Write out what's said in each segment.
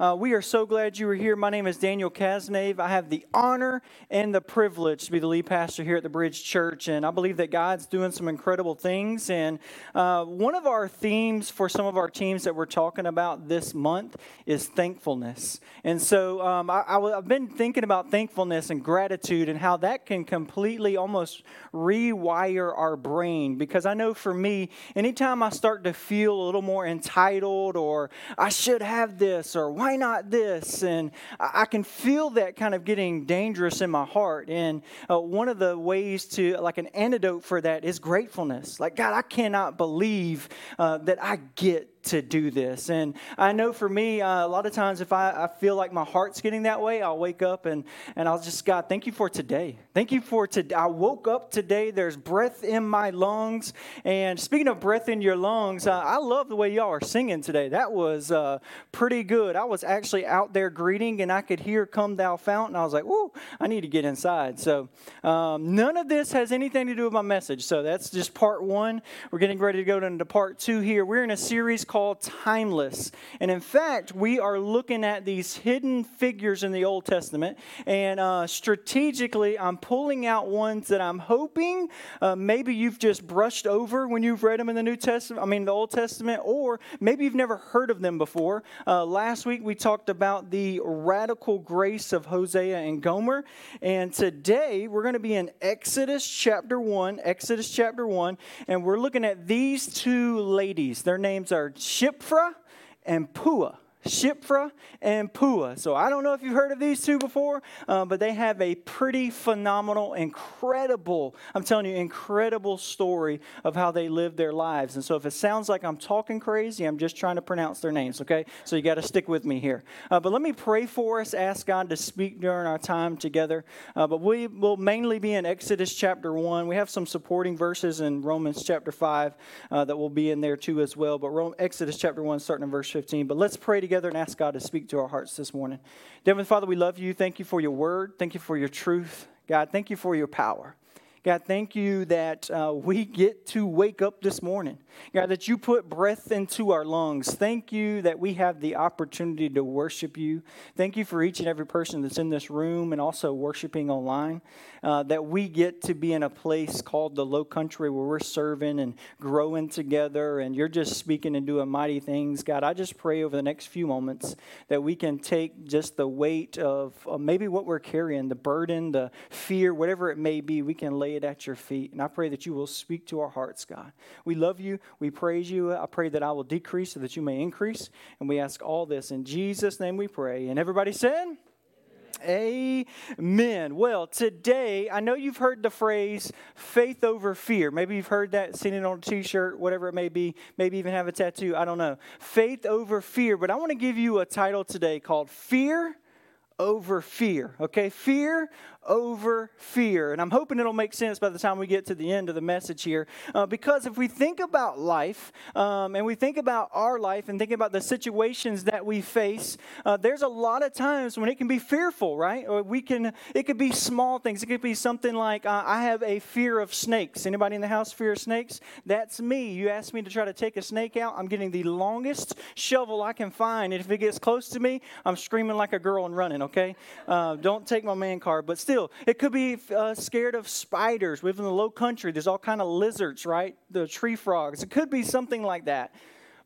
Uh, we are so glad you were here. My name is Daniel Casnave. I have the honor and the privilege to be the lead pastor here at the Bridge Church, and I believe that God's doing some incredible things. And uh, one of our themes for some of our teams that we're talking about this month is thankfulness. And so um, I, have been thinking about thankfulness and gratitude and how that can completely almost rewire our brain. Because I know for me, anytime I start to feel a little more entitled or I should have this or why not this? And I can feel that kind of getting dangerous in my heart. And uh, one of the ways to, like, an antidote for that is gratefulness. Like, God, I cannot believe uh, that I get to do this. And I know for me, uh, a lot of times if I, I, feel like my heart's getting that way, I'll wake up and, and I'll just, God, thank you for today. Thank you for today. I woke up today. There's breath in my lungs. And speaking of breath in your lungs, uh, I love the way y'all are singing today. That was uh, pretty good. I was actually out there greeting and I could hear Come Thou Fountain. I was like, whoa, I need to get inside. So um, none of this has anything to do with my message. So that's just part one. We're getting ready to go into part two here. We're in a series called Timeless. And in fact, we are looking at these hidden figures in the Old Testament. And uh, strategically, I'm pulling out ones that I'm hoping uh, maybe you've just brushed over when you've read them in the New Testament, I mean, the Old Testament, or maybe you've never heard of them before. Uh, last week, we talked about the radical grace of Hosea and Gomer. And today, we're going to be in Exodus chapter 1. Exodus chapter 1. And we're looking at these two ladies. Their names are Shiphrah and Puah. Shiphrah and Puah. So I don't know if you've heard of these two before, uh, but they have a pretty phenomenal, incredible, I'm telling you, incredible story of how they lived their lives. And so if it sounds like I'm talking crazy, I'm just trying to pronounce their names, okay? So you got to stick with me here. Uh, but let me pray for us, ask God to speak during our time together. Uh, but we will mainly be in Exodus chapter 1. We have some supporting verses in Romans chapter 5 uh, that will be in there too as well. But Rome, Exodus chapter 1, starting in verse 15. But let's pray together together and ask God to speak to our hearts this morning. Heavenly Father, we love you. Thank you for your word. Thank you for your truth. God, thank you for your power. God, thank you that uh, we get to wake up this morning. God, that you put breath into our lungs. Thank you that we have the opportunity to worship you. Thank you for each and every person that's in this room and also worshiping online. Uh, that we get to be in a place called the Low Country where we're serving and growing together, and you're just speaking and doing mighty things. God, I just pray over the next few moments that we can take just the weight of uh, maybe what we're carrying, the burden, the fear, whatever it may be, we can lay it at your feet. And I pray that you will speak to our hearts, God. We love you. We praise you. I pray that I will decrease so that you may increase. And we ask all this in Jesus' name we pray. And everybody said, Amen. Well, today, I know you've heard the phrase faith over fear. Maybe you've heard that, seen it on a t shirt, whatever it may be, maybe even have a tattoo. I don't know. Faith over fear. But I want to give you a title today called Fear over fear. Okay? Fear over fear. And I'm hoping it'll make sense by the time we get to the end of the message here. Uh, because if we think about life um, and we think about our life and think about the situations that we face, uh, there's a lot of times when it can be fearful, right? Or we can, it could be small things. It could be something like, uh, I have a fear of snakes. Anybody in the house fear of snakes? That's me. You ask me to try to take a snake out, I'm getting the longest shovel I can find. And if it gets close to me, I'm screaming like a girl and running, okay? Uh, don't take my man card, but still still. It could be uh, scared of spiders. We live in the low country. There's all kind of lizards, right? The tree frogs. It could be something like that.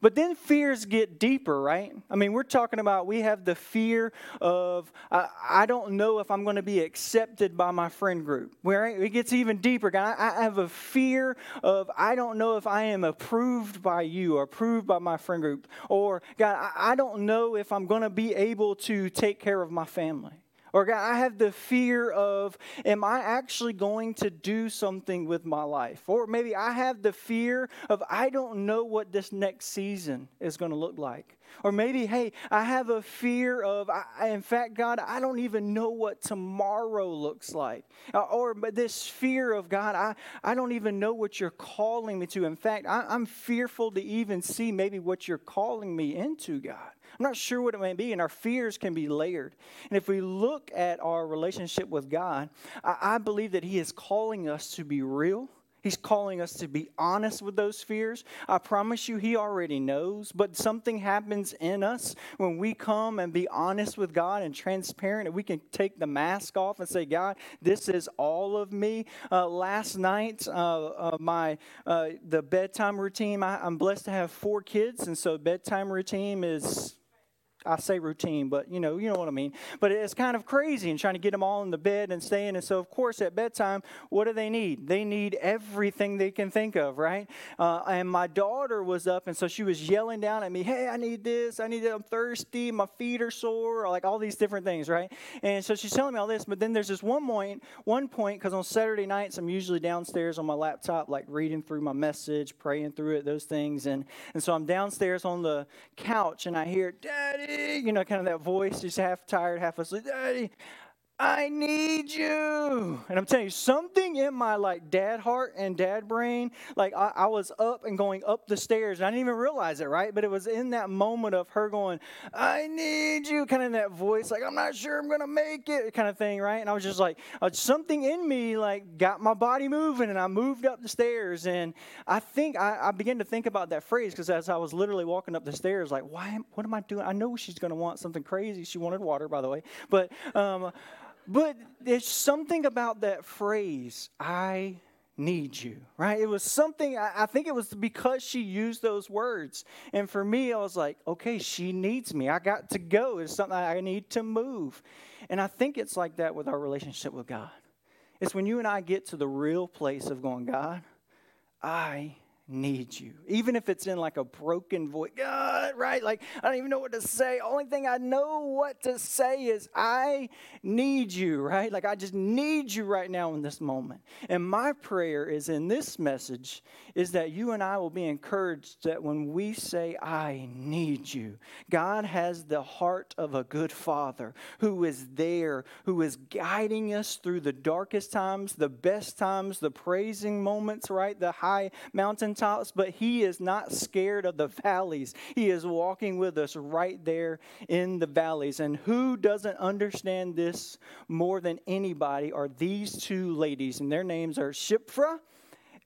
But then fears get deeper, right? I mean, we're talking about we have the fear of uh, I don't know if I'm going to be accepted by my friend group. Where it gets even deeper. God, I have a fear of I don't know if I am approved by you or approved by my friend group. Or God, I don't know if I'm going to be able to take care of my family. Or God, I have the fear of, am I actually going to do something with my life? Or maybe I have the fear of, I don't know what this next season is going to look like. Or maybe, hey, I have a fear of, I, in fact, God, I don't even know what tomorrow looks like. Uh, or this fear of, God, I, I don't even know what you're calling me to. In fact, I, I'm fearful to even see maybe what you're calling me into, God. I'm not sure what it may be, and our fears can be layered. And if we look at our relationship with God, I, I believe that He is calling us to be real He's calling us to be honest with those fears. I promise you, He already knows, but something happens in us when we come and be honest with God and transparent, and we can take the mask off and say, God, this is all of me. Uh, last night, uh, uh, my uh, the bedtime routine, I, I'm blessed to have four kids, and so bedtime routine is I say routine, but you know, you know what I mean. But it's kind of crazy and trying to get them all in the bed and staying. And so, of course, at bedtime, what do they need? They need everything they can think of, right? Uh, and my daughter was up, and so she was yelling down at me, "Hey, I need this. I need it. I'm thirsty. My feet are sore. Or like all these different things, right?" And so she's telling me all this. But then there's this one point, one point, because on Saturday nights I'm usually downstairs on my laptop, like reading through my message, praying through it, those things. And and so I'm downstairs on the couch, and I hear, "Daddy." You know, kind of that voice, just half tired, half asleep. I need you. And I'm telling you, something in my like dad heart and dad brain, like I, I, was up and going up the stairs. And I didn't even realize it, right? But it was in that moment of her going, I need you, kind of that voice, like, I'm not sure I'm to make it, kind of thing, right? And I was just like, uh, something in me, like, got my body moving and I moved up the stairs. And I think I, I began to think about that phrase because as I was literally walking up the stairs, like, why, what am I doing? I know she's to want something crazy. She wanted water, by the way. But, um, but there's something about that phrase, I need you, right? It was something, I, think it was because she used those words. And for me, I was like, okay, she needs me. I got to go. It's something I need to move. And I think it's like that with our relationship with God. It's when you and I get to the real place of going, God, I need you. Even if it's in like a broken voice, God, right? Like, I don't even know what to say. Only thing I know what to say is, I need you, right? Like, I just need you right now in this moment. And my prayer is in this message is that you and I will be encouraged that when we say, I need you, God has the heart of a good father who is there, who is guiding us through the darkest times, the best times, the praising moments, right? The high mountain mountaintops, but He is not scared of the valleys. He is walking with us right there in the valleys. And who doesn't understand this more than anybody are these two ladies, and their names are Shiphrah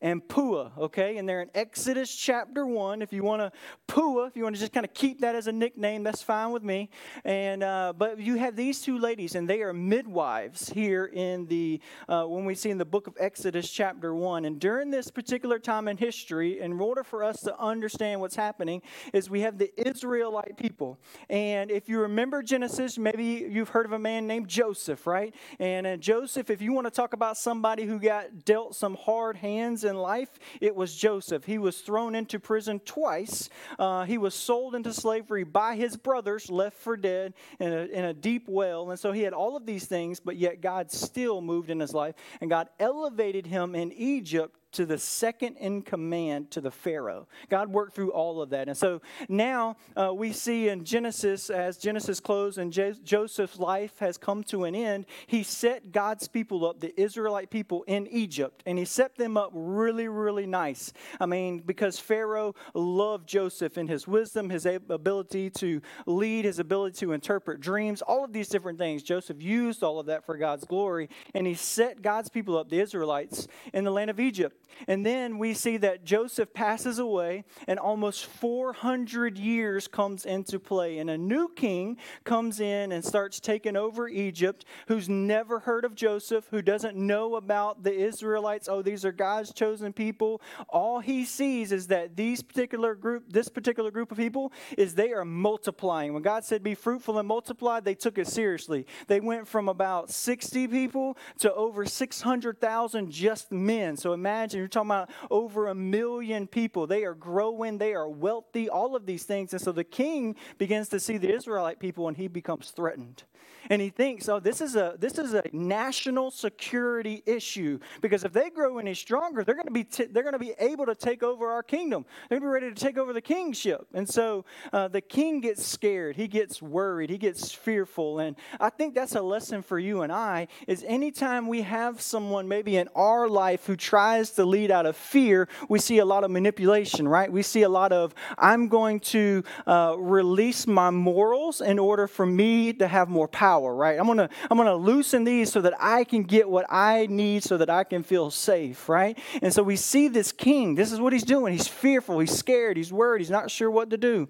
and Puah, okay? And they're in Exodus chapter 1. If you want to, Pua, if you want to just kind of keep that as a nickname, that's fine with me. And, uh, but you have these two ladies, and they are midwives here in the, uh, when we see in the book of Exodus chapter 1. And during this particular time in history, in order for us to understand what's happening, is we have the Israelite people. And if you remember Genesis, maybe you've heard of a man named Joseph, right? And uh, Joseph, if you want to talk about somebody who got dealt some hard hands in life, it was Joseph. He was thrown into prison twice. Uh, he was sold into slavery by his brothers, left for dead in a, in a deep well. And so he had all of these things, but yet God still moved in his life. And God elevated him in Egypt to the second in command to the Pharaoh. God worked through all of that. And so now uh, we see in Genesis, as Genesis closed and Jo- Joseph's life has come to an end, he set God's people up, the Israelite people in Egypt, and he set them up really, really nice. I mean, because Pharaoh loved Joseph and his wisdom, his ability to lead, his ability to interpret dreams, all of these different things. Joseph used all of that for God's glory, and he set God's people up, the Israelites, in the land of Egypt. And then we see that Joseph passes away, and almost 400 years comes into play. And a new king comes in and starts taking over Egypt, who's never heard of Joseph, who doesn't know about the Israelites. Oh, these are God's chosen people. All he sees is that these particular group, this particular group of people, is they are multiplying. When God said, Be fruitful and multiply, they took it seriously. They went from about 60 people to over 600,000 just men. So imagine you're talking about over a million people. They are growing, they are wealthy, all of these things. And so the king begins to see the Israelite people and he becomes threatened and he thinks, oh, this is a this is a national security issue because if they grow any stronger, they're going to be t- they're going to be able to take over our kingdom. They're going to be ready to take over the kingship. And so uh, the king gets scared, he gets worried, he gets fearful, and I think that's a lesson for you and I. Is anytime we have someone maybe in our life who tries to lead out of fear, we see a lot of manipulation, right? We see a lot of I'm going to uh, release my morals in order for me to have more power, right? I'm gonna I'm gonna loosen these so that I can get what I need so that I can feel safe, right? And so we see this king. This is what he's doing. He's fearful. He's scared. He's worried. He's not sure what to do.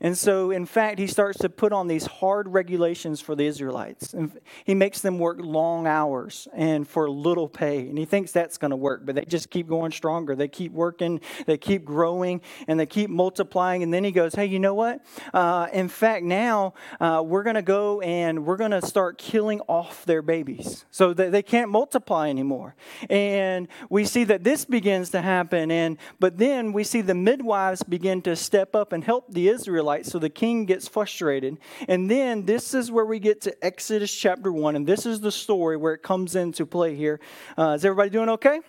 And so, in fact, he starts to put on these hard regulations for the Israelites. And he makes them work long hours and for little pay. And he thinks that's going to work, but they just keep going stronger. They keep working. They keep growing, and they keep multiplying. And then he goes, "Hey, you know what? Uh, in fact, now uh, we're going to go and we're going to start killing off their babies so that they can't multiply anymore." And we see that this begins to happen. And but then we see the midwives begin to step up and help the Israelites. So the king gets frustrated. And then this is where we get to Exodus chapter one, and this is the story where it comes into play here. Uh, is everybody doing okay?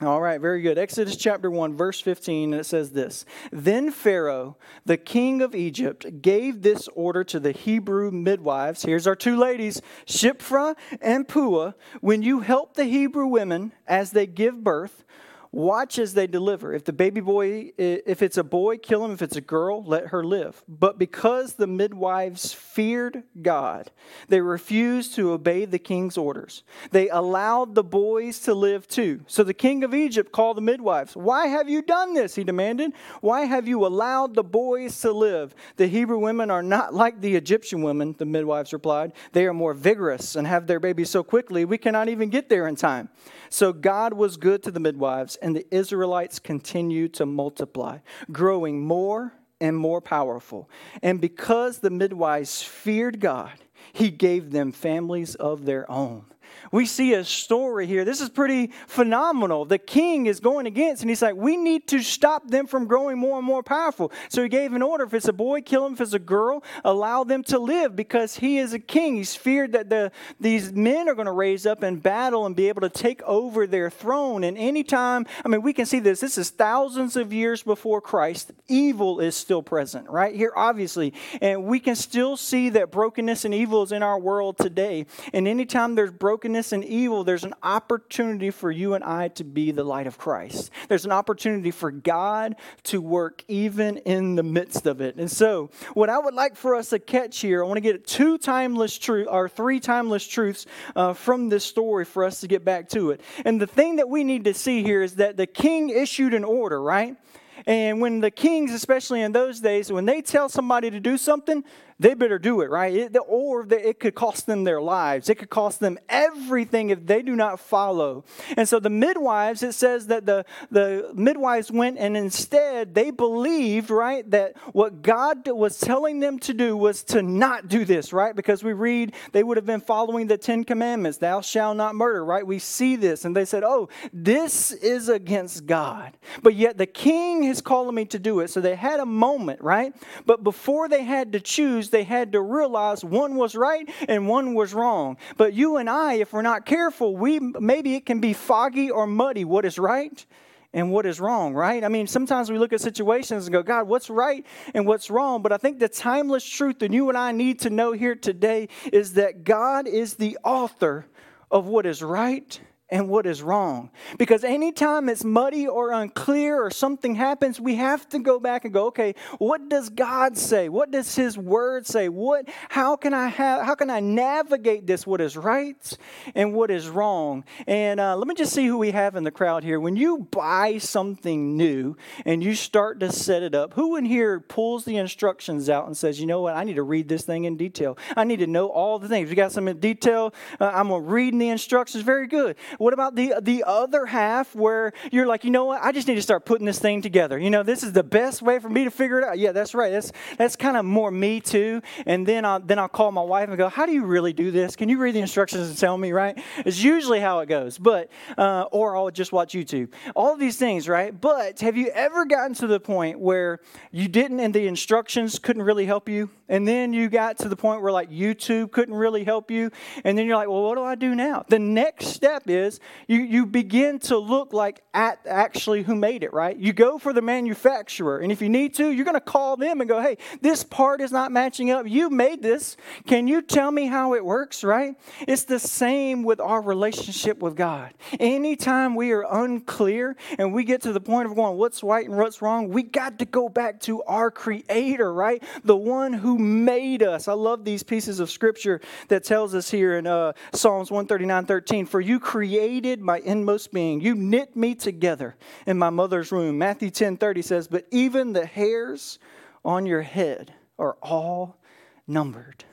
All right, very good. Exodus chapter 1, verse 15, and it says this Then Pharaoh, the king of Egypt, gave this order to the Hebrew midwives. Here's our two ladies, Shiphrah and Puah. When you help the Hebrew women as they give birth, Watch as they deliver. If the baby boy, if it's a boy, kill him. If it's a girl, let her live. But because the midwives feared God, they refused to obey the king's orders. They allowed the boys to live too. So the king of Egypt called the midwives. Why have you done this? He demanded. Why have you allowed the boys to live? The Hebrew women are not like the Egyptian women, the midwives replied. They are more vigorous and have their babies so quickly we cannot even get there in time. So God was good to the midwives, and the Israelites continued to multiply, growing more and more powerful. And because the midwives feared God, he gave them families of their own we see a story here. This is pretty phenomenal. The king is going against, and he's like, we need to stop them from growing more and more powerful. So he gave an order if it's a boy, kill him. If it's a girl, allow them to live because he is a king. He's feared that the, these men are going to raise up in battle and be able to take over their throne. And anytime, I mean, we can see this. This is thousands of years before Christ. Evil is still present, right? Here, obviously. And we can still see that brokenness and evil is in our world today. And anytime there's brokenness, darkness and evil, there's an opportunity for you and I to be the light of Christ. There's an opportunity for God to work even in the midst of it. And so, what I would like for us to catch here, I want to get two timeless truths or three timeless truths uh, from this story for us to get back to it. And the thing that we need to see here is that the king issued an order, right? And when the kings, especially in those days, when they tell somebody to do something, they better do it, right? It, or it could cost them their lives. It could cost them everything if they do not follow. And so the midwives, it says that the, the midwives went and instead they believed, right, that what God was telling them to do was to not do this, right? Because we read they would have been following the Ten Commandments, thou shalt not murder, right? We see this and they said, oh, this is against God. But yet the king is calling me to do it. So they had a moment, right? But before they had to choose, they had to realize one was right and one was wrong. But you and I, if we're not careful, we maybe it can be foggy or muddy what is right and what is wrong, right? I mean, sometimes we look at situations and go, God, what's right and what's wrong? But I think the timeless truth that you and I need to know here today is that God is the author of what is right and what is wrong. Because anytime it's muddy or unclear or something happens, we have to go back and go, okay, what does God say? What does his word say? What how can I have how can I navigate this what is right and what is wrong? And uh, let me just see who we have in the crowd here. When you buy something new and you start to set it up, who in here pulls the instructions out and says, you know what, I need to read this thing in detail. I need to know all the things. We got some in detail. Uh, I'm reading the instructions. Very good. What about the, the other half where you're like, you know what? I just need to start putting this thing together. You know, this is the best way for me to figure it out. Yeah, that's right. That's, that's kind of more me too. And then I'll, then I'll call my wife and go, how do you really do this? Can you read the instructions and tell me, right? It's usually how it goes. But, uh, or I'll just watch YouTube. All these things, right? But have you ever gotten to the point where you didn't and the instructions couldn't really help you? And then you got to the point where like YouTube couldn't really help you. And then you're like, well, what do I do now? The next step is is you, you begin to look like at actually who made it, right? You go for the manufacturer. And if you need to, you're going to call them and go, hey, this part is not matching up. You made this. Can you tell me how it works, right? It's the same with our relationship with God. Anytime we are unclear and we get to the point of going, what's right and what's wrong, we got to go back to our Creator, right? The one who made us. I love these pieces of scripture that tells us here in uh, Psalms 139 13, For you created my inmost being, you knit me together in my mother's womb. Matthew 10 30 says, But even the hairs on your head are all numbered.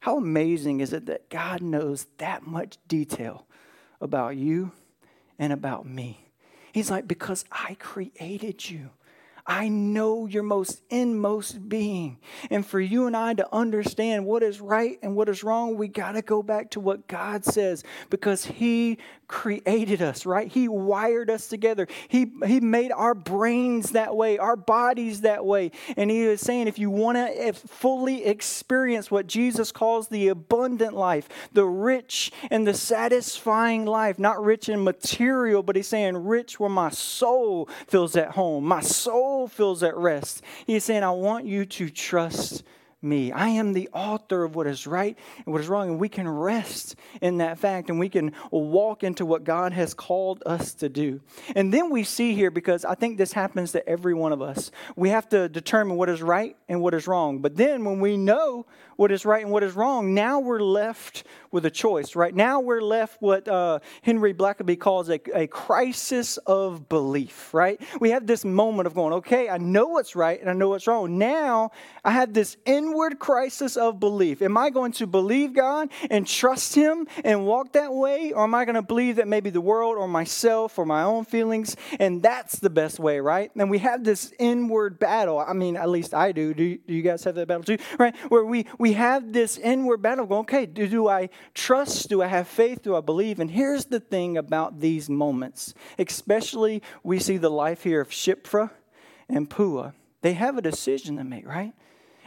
How amazing is it that God knows that much detail about you and about me? He's like, Because I created you. I know your most inmost being. And for you and I to understand what is right and what is wrong, we got to go back to what God says because He created us, right? He wired us together. He, he made our brains that way, our bodies that way. And He is saying if you want to fully experience what Jesus calls the abundant life, the rich and the satisfying life, not rich in material, but He's saying rich where my soul feels at home, my soul feels at rest. He's saying, I want you to trust me. I am the author of what is right and what is wrong. And we can rest in that fact and we can walk into what God has called us to do. And then we see here, because I think this happens to every one of us, we have to determine what is right and what is wrong. But then when we know what is right and what is wrong, now we're left with a choice, right? Now we're left what uh, Henry Blackaby calls a, a crisis of belief, right? We have this moment of going, okay, I know what's right and I know what's wrong. Now I have this inward crisis of belief. Am I going to believe God and trust Him and walk that way? Or am I going to believe that maybe the world or myself or my own feelings and that's the best way, right? And we have this inward battle. I mean, at least I do. Do you, do you guys have that battle too, right? Where we, we have this inward battle going, okay, do, do I trust? Do I have faith? Do I believe? And here's the thing about these moments, especially we see the life here of Shiphrah and Puah. They have a decision to make, right?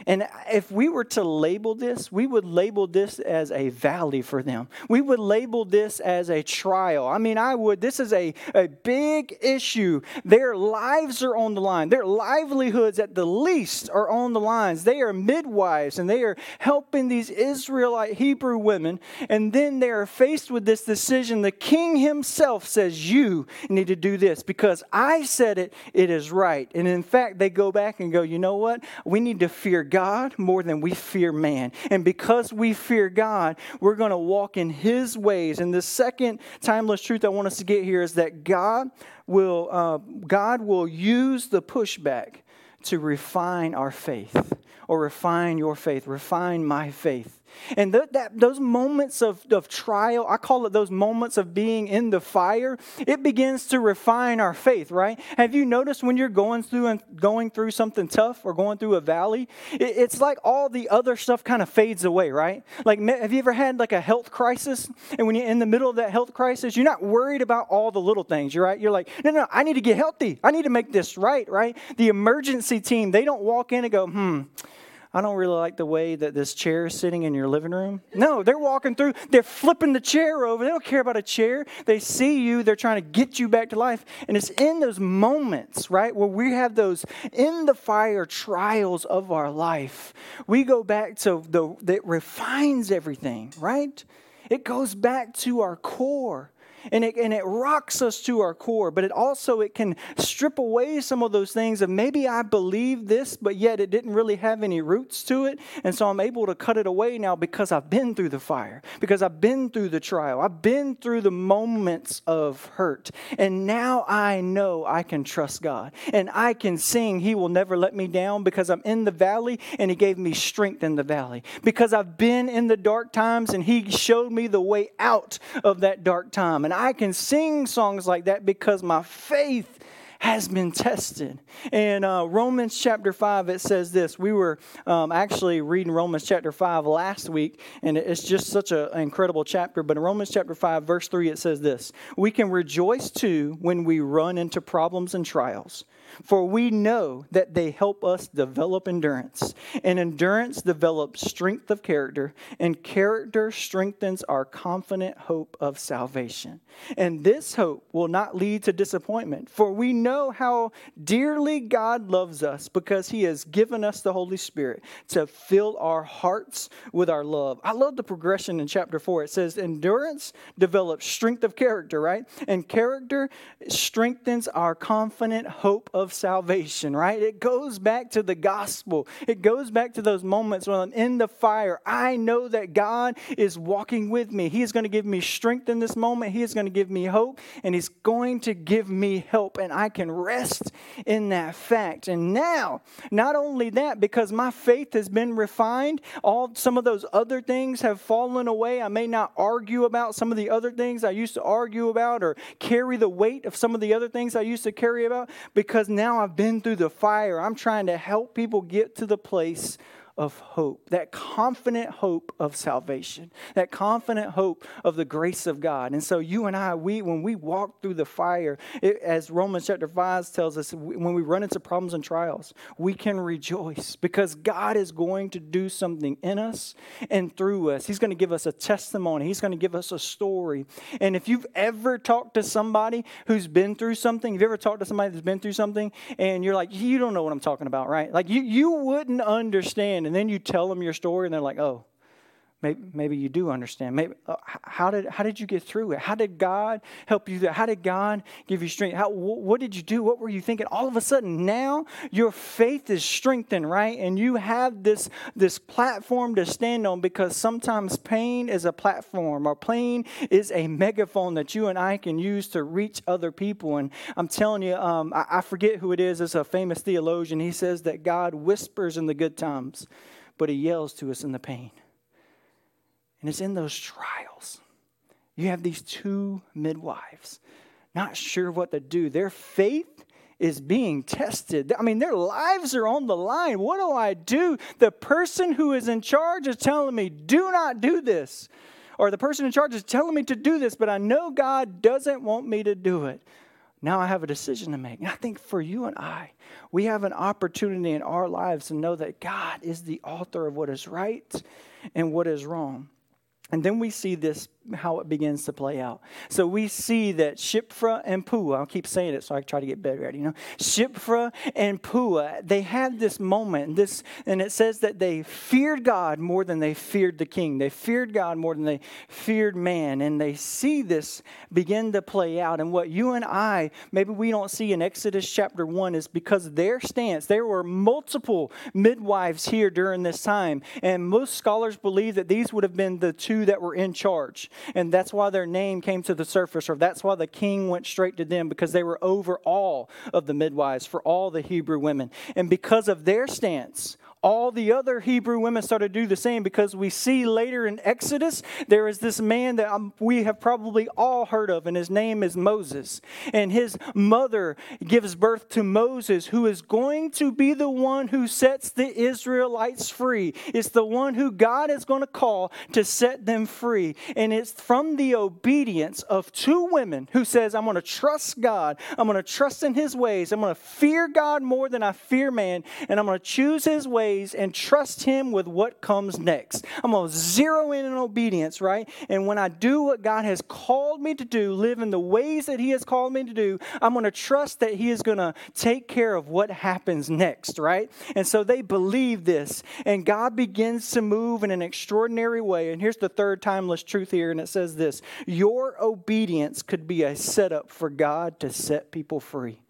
And if we were to label this, we would label this as a valley for them. We would label this as a trial. I mean, I would. This is a, a big issue. Their lives are on the line, their livelihoods at the least are on the lines. They are midwives and they are helping these Israelite Hebrew women. And then they are faced with this decision. The king himself says, You need to do this because I said it, it is right. And in fact, they go back and go, You know what? We need to fear God more than we fear man. And because we fear God, we're going to walk in His ways. And the second timeless truth I want us to get here is that God will, uh, God will use the pushback to refine our faith or refine your faith, refine my faith. And th- that, those moments of, of trial, I call it those moments of being in the fire, it begins to refine our faith, right? Have you noticed when you're going through and going through something tough or going through a valley, it, it's like all the other stuff kind of fades away, right? Like, have you ever had like a health crisis? And when you're in the middle of that health crisis, you're not worried about all the little things, right? You're like, no, no, I need to get healthy. I need to make this right, right? The emergency team, they don't walk in and go, hmm, I don't really like the way that this chair is sitting in your living room. No, they're walking through, they're flipping the chair over. They don't care about a chair. They see you, they're trying to get you back to life. And it's in those moments, right, where we have those in the fire trials of our life. We go back to the that refines everything, right? It goes back to our core and it, and it rocks us to our core but it also it can strip away some of those things of maybe i believe this but yet it didn't really have any roots to it and so i'm able to cut it away now because i've been through the fire because i've been through the trial i've been through the moments of hurt and now i know i can trust god and i can sing he will never let me down because i'm in the valley and he gave me strength in the valley because i've been in the dark times and he showed me the way out of that dark time and I can sing songs like that because my faith has been tested. In uh, Romans chapter 5, it says this. We were um, actually reading Romans chapter 5 last week, and it's just such an incredible chapter. But in Romans chapter 5, verse 3, it says this We can rejoice too when we run into problems and trials for we know that they help us develop endurance. And endurance develops strength of character, and character strengthens our confident hope of salvation. And this hope will not lead to disappointment, for we know how dearly God loves us because he has given us the Holy Spirit to fill our hearts with our love. I love the progression in chapter 4. It says, Endurance develops strength of character, right? And character strengthens our confident hope of salvation, right? It goes back to the gospel. It goes back to those moments when I'm in the fire. I know that God is walking with me. He is going to give me strength in this moment. He is going to give me hope, and He's going to give me help, and I can rest in that fact. And now, not only that, because my faith has been refined, all some of those other things have fallen away. I may not argue about some of the other things I used to argue about or carry the weight of some of the other things I used to carry about because now I've been through the fire. I'm trying to help people get to the place of hope, that confident hope of salvation, that confident hope of the grace of God. And so you and I, we when we walk through the fire, it, as Romans chapter 5 tells us, when we run into problems and trials, we can rejoice because God is going to do something in us and through us. He's going to give us a testimony. He's going to give us a story. And if you've ever talked to somebody who's been through something, you've ever talked to somebody that's been through something and you're like, you don't know what I'm talking about, right? Like you, you wouldn't understand and then you tell them your story, and they're like, oh, maybe, maybe you do understand. Maybe uh, how did how did you get through it? How did God help you? How did God give you strength? How, what did you do? What were you thinking? All of a sudden, now your faith is strengthened, right? And you have this this platform to stand on because sometimes pain is a platform, or pain is a megaphone that you and I can use to reach other people. And I'm telling you, um, I, I forget who it is. It's a famous theologian. He says that God whispers in the good times but he yells to us in the pain. And it's in those trials. You have these two midwives, not sure what to do. Their faith is being tested. I mean, their lives are on the line. What do I do? The person who is in charge is telling me, do not do this. Or the person in charge is telling me to do this, but I know God doesn't want me to do it. Now I have a decision to make. And I think for you and I, we have an opportunity in our lives to know that God is the author of what is right and what is wrong. And then we see this how it begins to play out. So we see that Shiphrah and Puah, I'll keep saying it so I try to get better at it, you know. Shiphrah and Puah, they had this moment, this, and it says that they feared God more than they feared the king. They feared God more than they feared man. And they see this begin to play out. And what you and I, maybe we don't see in Exodus chapter 1 is because their stance, there were multiple midwives here during this time. And most scholars believe that these would have been the two that were in charge. And that's why their name came to the surface, or that's why the king went straight to them, because they were over all of the midwives for all the Hebrew women. And because of their stance, all the other Hebrew women started to do the same because we see later in Exodus there is this man that um, we have probably all heard of, and his name is Moses. And his mother gives birth to Moses, who is going to be the one who sets the Israelites free. It's the one who God is going to call to set them free. And it's from the obedience of two women who says, I'm going to trust God, I'm going to trust in his ways, I'm going to fear God more than I fear man, and I'm going to choose his ways ways and trust Him with what comes next. I'm going to zero in on obedience, right? And when I do what God has called me to do, live in the ways that He has called me to do, I'm going to trust that He is going to take care of what happens next, right? And so they believe this, and God begins to move in an extraordinary way. And here's the third timeless truth here, and it says this Your obedience could be a setup for God to set people free.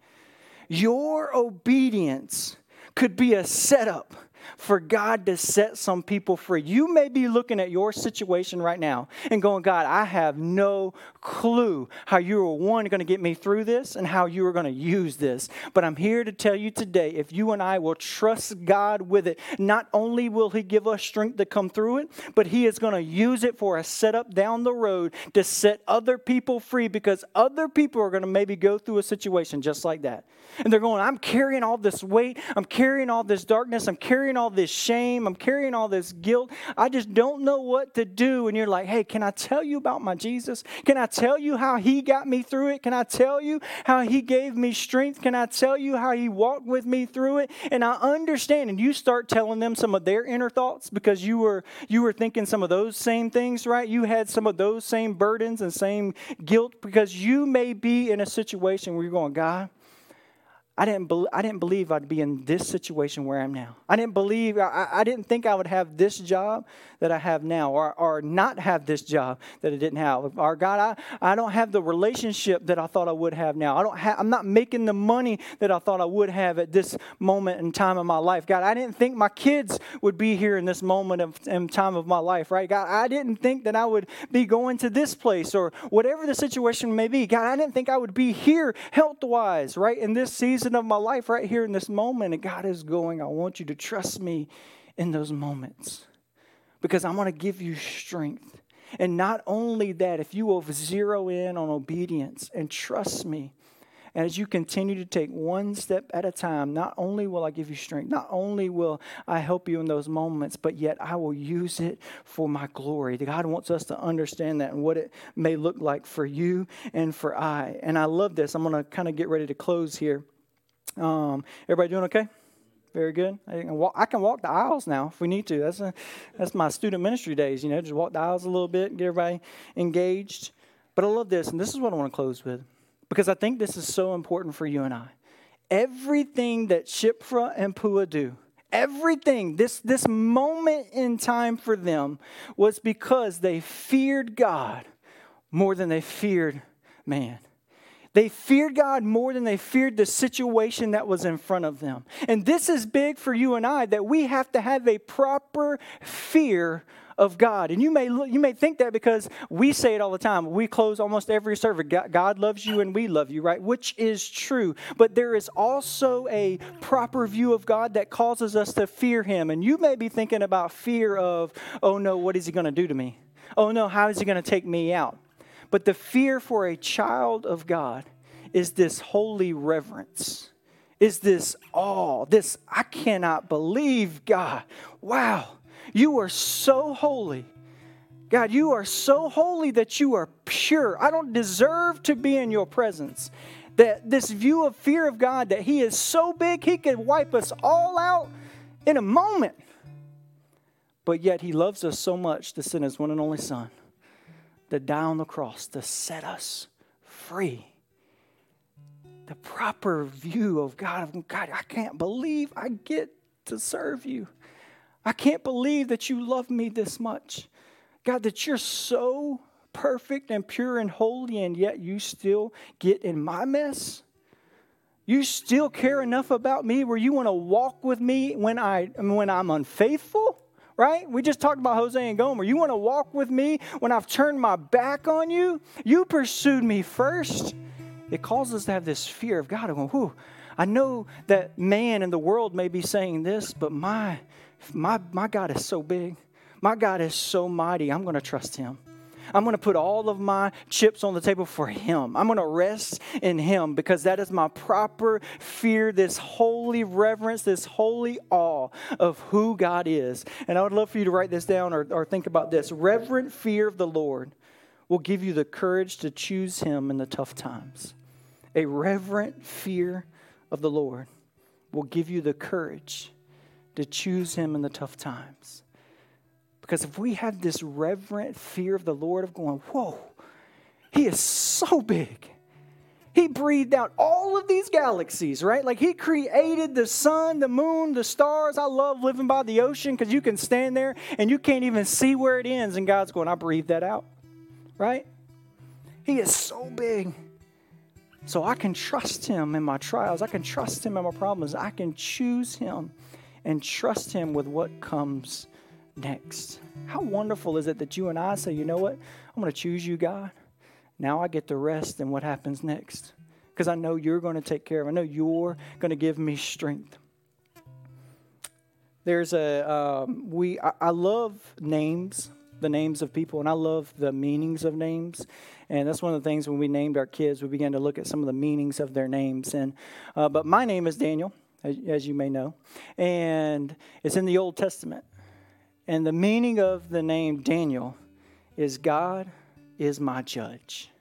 Your obedience could be a setup for God to set some people free. You may be looking at your situation right now and going, God, I have no clue how you are one going to get me through this and how you are going to use this. But I'm here to tell you today if you and I will trust God with it, not only will He give us strength to come through it, but He is going to use it for a setup down the road to set other people free because other people are going to maybe go through a situation just like that. And they're going, I'm carrying all this weight, I'm carrying all this darkness, I'm carrying all this shame. I'm carrying all this guilt. I just don't know what to do. And you're like, hey, can I tell you about my Jesus? Can I tell you how he got me through it? Can I tell you how he gave me strength? Can I tell you how he walked with me through it? And I understand. And you start telling them some of their inner thoughts because you were you were thinking some of those same things, right? You had some of those same burdens and same guilt because you may be in a situation where you're going, God, I didn't, be- I didn't believe I'd be in this situation where I'm now. I didn't believe, I, I didn't think I would have this job that I have now, or, or not have this job that I didn't have. Or God, I, I don't have the relationship that I thought I would have now. I don't have, I'm not making the money that I thought I would have at this moment in time of my life. God, I didn't think my kids would be here in this moment of in time of my life, right? God, I didn't think that I would be going to this place or whatever the situation may be. God, I didn't think I would be here health wise, right? In this season of my life, right here in this moment. And God is going, I want you to trust me in those moments because I'm going to give you strength. And not only that, if you will zero in on obedience and trust me, as you continue to take one step at a time, not only will I give you strength, not only will I help you in those moments, but yet I will use it for my glory. God wants us to understand that and what it may look like for you and for I. And I love this. I'm going to kind of get ready to close here. Um, everybody doing okay? Very good. I can, walk, I can walk the aisles now if we need to. That's a, that's my student ministry days. You know, just walk the aisles a little bit, get everybody engaged. But I love this, and this is what I want to close with, because I think this is so important for you and I. Everything that Shiphrah and Puah do, everything, this, this moment in time for them was because they feared God more than they feared man. They feared God more than they feared the situation that was in front of them. And this is big for you and I that we have to have a proper fear of God. And you may you may think that because we say it all the time. We close almost every service. God loves you and we love you, right? Which is true. But there is also a proper view of God that causes us to fear him. And you may be thinking about fear of, "Oh no, what is he going to do to me? Oh no, how is he going to take me out?" But the fear for a child of God is this holy reverence, is this awe, this I cannot believe, God. Wow, you are so holy. God, you are so holy that you are pure. I don't deserve to be in your presence. That this view of fear of God, that He is so big, He could wipe us all out in a moment. But yet He loves us so much to send His one and only Son to die on the cross to set us free. The proper view of God, God, I can't believe I get to serve you. I can't believe that you love me this much. God, that you're so perfect and pure and holy, and yet you still get in my mess. You still care enough about me where you want to walk with me when I when I'm unfaithful right? We just talked about Hosea and Gomer. You want to walk with me when I've turned my back on you? You pursued me first. It causes us to have this fear of God. Going, whew, I know that man in the world may be saying this, but my, my, my God is so big. My God is so mighty. I'm going to trust him. I'm going to put all of my chips on the table for Him. I'm going to rest in Him because that is my proper fear, this holy reverence, this holy awe of who God is. And I would love for you to write this down or, or think about this. Reverent fear of the Lord will give you the courage to choose Him in the tough times. A reverent fear of the Lord will give you the courage to choose Him in the tough times. Because if we have this reverent fear of the Lord of going, whoa, he is so big. He breathed out all of these galaxies, right? Like he created the sun, the moon, the stars. I love living by the ocean because you can stand there and you can't even see where it ends. And God's going, I breathed that out, right? He is so big. So I can trust him in my trials. I can trust him in my problems. I can choose him and trust him with what comes next. How wonderful is it that you and I say, you know what? I'm going to choose you, God. Now I get to rest in what happens next because I know you're going to take care of. I know you're going to give me strength. There's a um, we. I, I love names, the names of people, and I love the meanings of names. And that's one of the things when we named our kids, we began to look at some of the meanings of their names. And uh, but my name is Daniel. as you may know. And it's in the Old Testament. And the meaning of the name Daniel is God is my judge.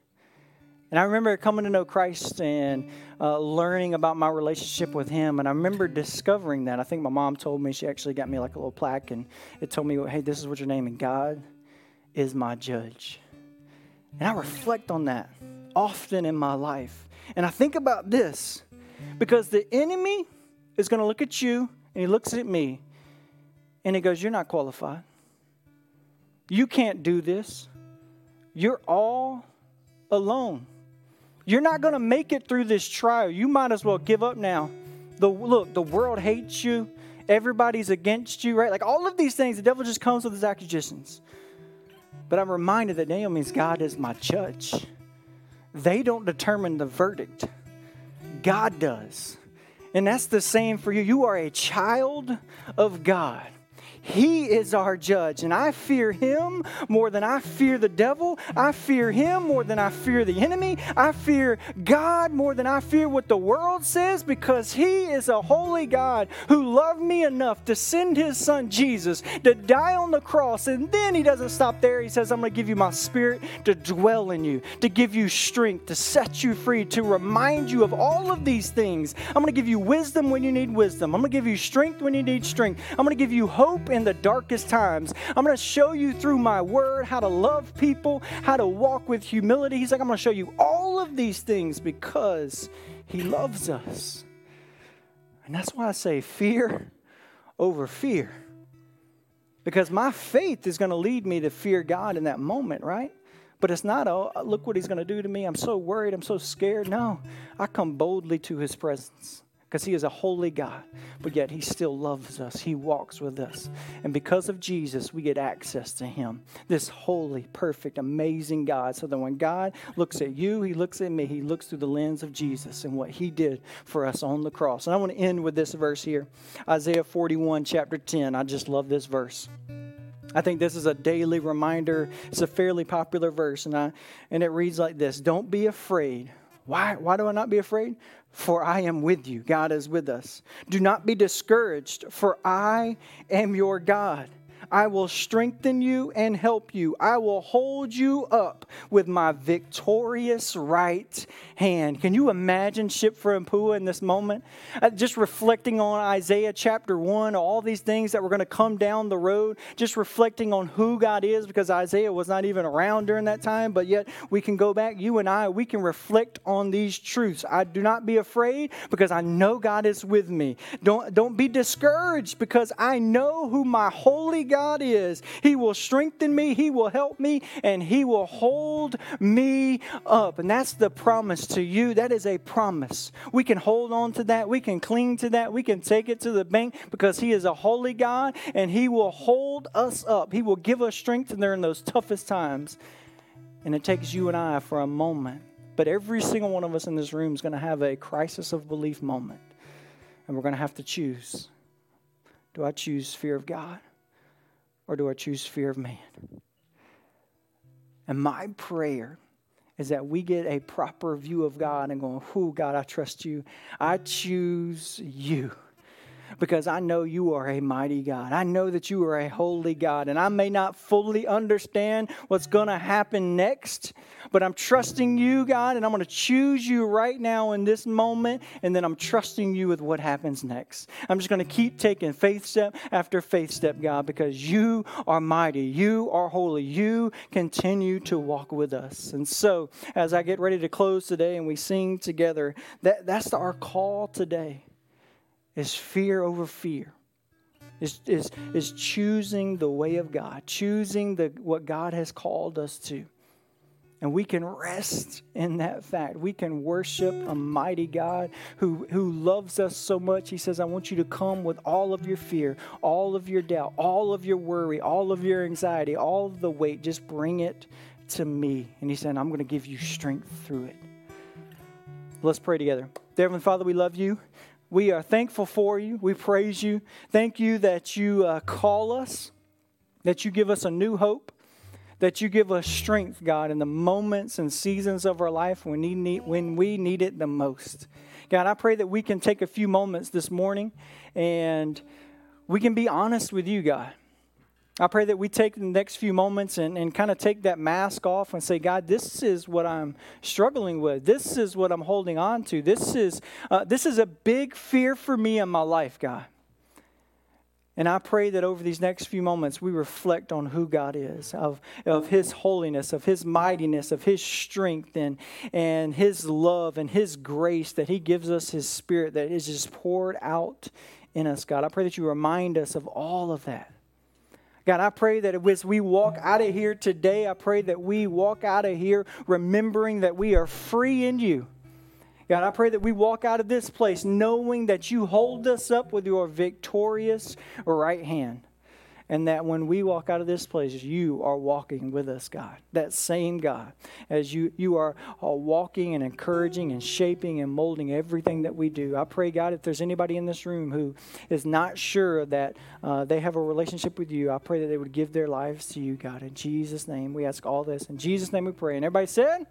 And I remember coming to know Christ and uh, learning about my relationship with Him. And I remember discovering that. I think my mom told me, she actually got me like a little plaque, and it told me, hey, this is what your name, and God is my judge. And I reflect on that often in my life. And I think about this because the enemy is going to look at you and he looks at me and he goes, You're not qualified. You can't do this. You're all alone. You're not going to make it through this trial. You might as well give up now. The look, the world hates you. Everybody's against you, right? Like all of these things, the devil just comes with his accusations. But I'm reminded that means God is my judge. They don't determine the verdict. God does. And that's the same for you. You are a child of God. He is our judge, and I fear him more than I fear the devil. I fear him more than I fear the enemy. I fear God more than I fear what the world says because he is a holy God who loved me enough to send his son Jesus to die on the cross. And then he doesn't stop there. He says, I'm going to give you my spirit to dwell in you, to give you strength, to set you free, to remind you of all of these things. I'm going to give you wisdom when you need wisdom. I'm going to give you strength when you need strength. I'm going to give you hope in the darkest times. I'm going to show you through my word how to love people, how to walk with humility. He's like, I'm going to show you all of these things because He loves us. And that's why I say fear over fear. Because my faith is going to lead me to fear God in that moment, right? But it's not, oh, look what he's going to do to me. I'm so worried. I'm so scared. No, I come boldly to his presence because he is a holy God, but yet he still loves us. He walks with us. And because of Jesus, we get access to him, this holy, perfect, amazing God. So that when God looks at you, he looks at me, he looks through the lens of Jesus and what he did for us on the cross. And I want to end with this verse here Isaiah 41, chapter 10. I just love this verse. I think this is a daily reminder. It's a fairly popular verse, and, I, and it reads like this Don't be afraid. Why, why do I not be afraid? For I am with you. God is with us. Do not be discouraged, for I am your God. I will strengthen you and help you. I will hold you up with my victorious right hand. Can you imagine Shiphrah and Puah in this moment? Uh, just reflecting on Isaiah chapter 1, all these things that were going to come down the road, just reflecting on who God is because Isaiah was not even around during that time, but yet we can go back, you and I, we can reflect on these truths. I do not be afraid because I know God is with me. Don't, don't be discouraged because I know who my holy God God is. He will strengthen me, He will help me, and He will hold me up. And that's the promise to you. That is a promise. We can hold on to that. We can cling to that. We can take it to the bank because He is a holy God and He will hold us up. He will give us strength during those toughest times. And it takes you and I for a moment. But every single one of us in this room is going to have a crisis of belief moment. And we're going to have to choose. Do I choose fear of God? Or do I choose fear of man? And my prayer is that we get a proper view of God and going, Who, God, I trust you. I choose you because I know you are a mighty God. I know that you are a holy God, and I may not fully understand what's going to happen next, but I'm trusting you, God, and I'm going to choose you right now in this moment, and then I'm trusting you with what happens next. I'm just going to keep taking faith step after faith step, God, because you are mighty, you are holy, you continue to walk with us. And so, as I get ready to close today and we sing together, that, that's our call today is fear over fear. Is, is, is choosing the way of God, choosing the, what God has called us to. And we can rest in that fact. We can worship a mighty God who, who loves us so much. He says, I want you to come with all of your fear, all of your doubt, all of your worry, all of your anxiety, all of the weight. Just bring it to me. And He said, I'm going to give you strength through it. Let's pray together. Dear Heavenly Father, we love you. We are thankful for you. We praise you. Thank you that you uh, call us, that you give us a new hope, that you give us strength, God, in the moments and seasons of our life when we need, when we need it the most. God, I pray that we can take a few moments this morning and we can be honest with you, God. I pray that we take the next few moments and, and kind of take that mask off and say, God, this is what I'm struggling with. This is what I'm holding on to. This is, uh, this is a big fear for me in my life, God. And I pray that over these next few moments, we reflect on who God is, of, of His holiness, of His mightiness, of His strength, and, and His love and His grace that He gives us His Spirit that is just poured out in us, God. I pray that you remind us of all of that. God, I pray that as we walk out of here today, I pray that we walk out of here remembering that we are free in you God, I pray that we walk out of this place knowing that you hold us up with your victorious right hand. And that when we walk out of this place, you are walking with us, God. That same God. As you, you are, walking and encouraging and shaping and molding everything that we do. I pray, God, if there's anybody in this room who is not sure that uh, they have a relationship with you, I pray that they would give their lives to you, God. In Jesus' name, we ask all this. In Jesus' name we pray. And everybody said,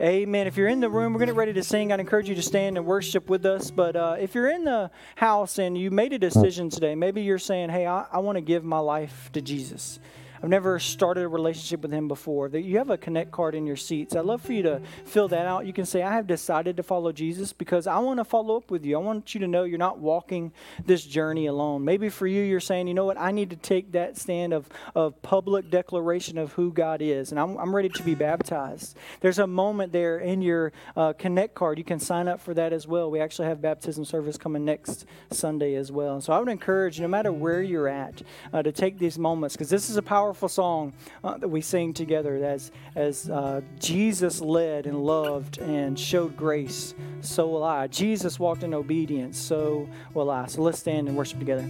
Amen. If you're in the room, we're going to get ready to sing. I'd encourage you to stand and worship with us. But uh, if you're in the house and you made a decision today, maybe you're saying, hey, I, I want to give my life to Jesus. I've never started a relationship with him before. That you have a connect card in your seats. I'd love for you to fill that out. You can say, I have decided to follow Jesus because I want to follow up with you. I want you to know you're not walking this journey alone. Maybe for you, you're saying, you know what, I need to take that stand of, of public declaration of who God is, and I'm, I'm ready to be baptized. There's a moment there in your uh, connect card. You can sign up for that as well. We actually have baptism service coming next Sunday as well. So I would encourage, no matter where you're at, uh, to take these moments because this is a powerful powerful song uh, that we sing together as, as uh, Jesus led and loved and showed grace, so will I. Jesus walked in obedience, so will I. So let's stand and worship together.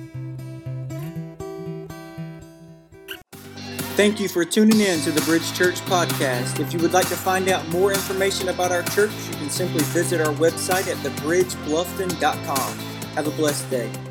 Thank you for tuning in to the Bridge Church podcast. If you would like to find out more information about our church, you can simply visit our website at thebridgebluffton.com. Have a blessed day.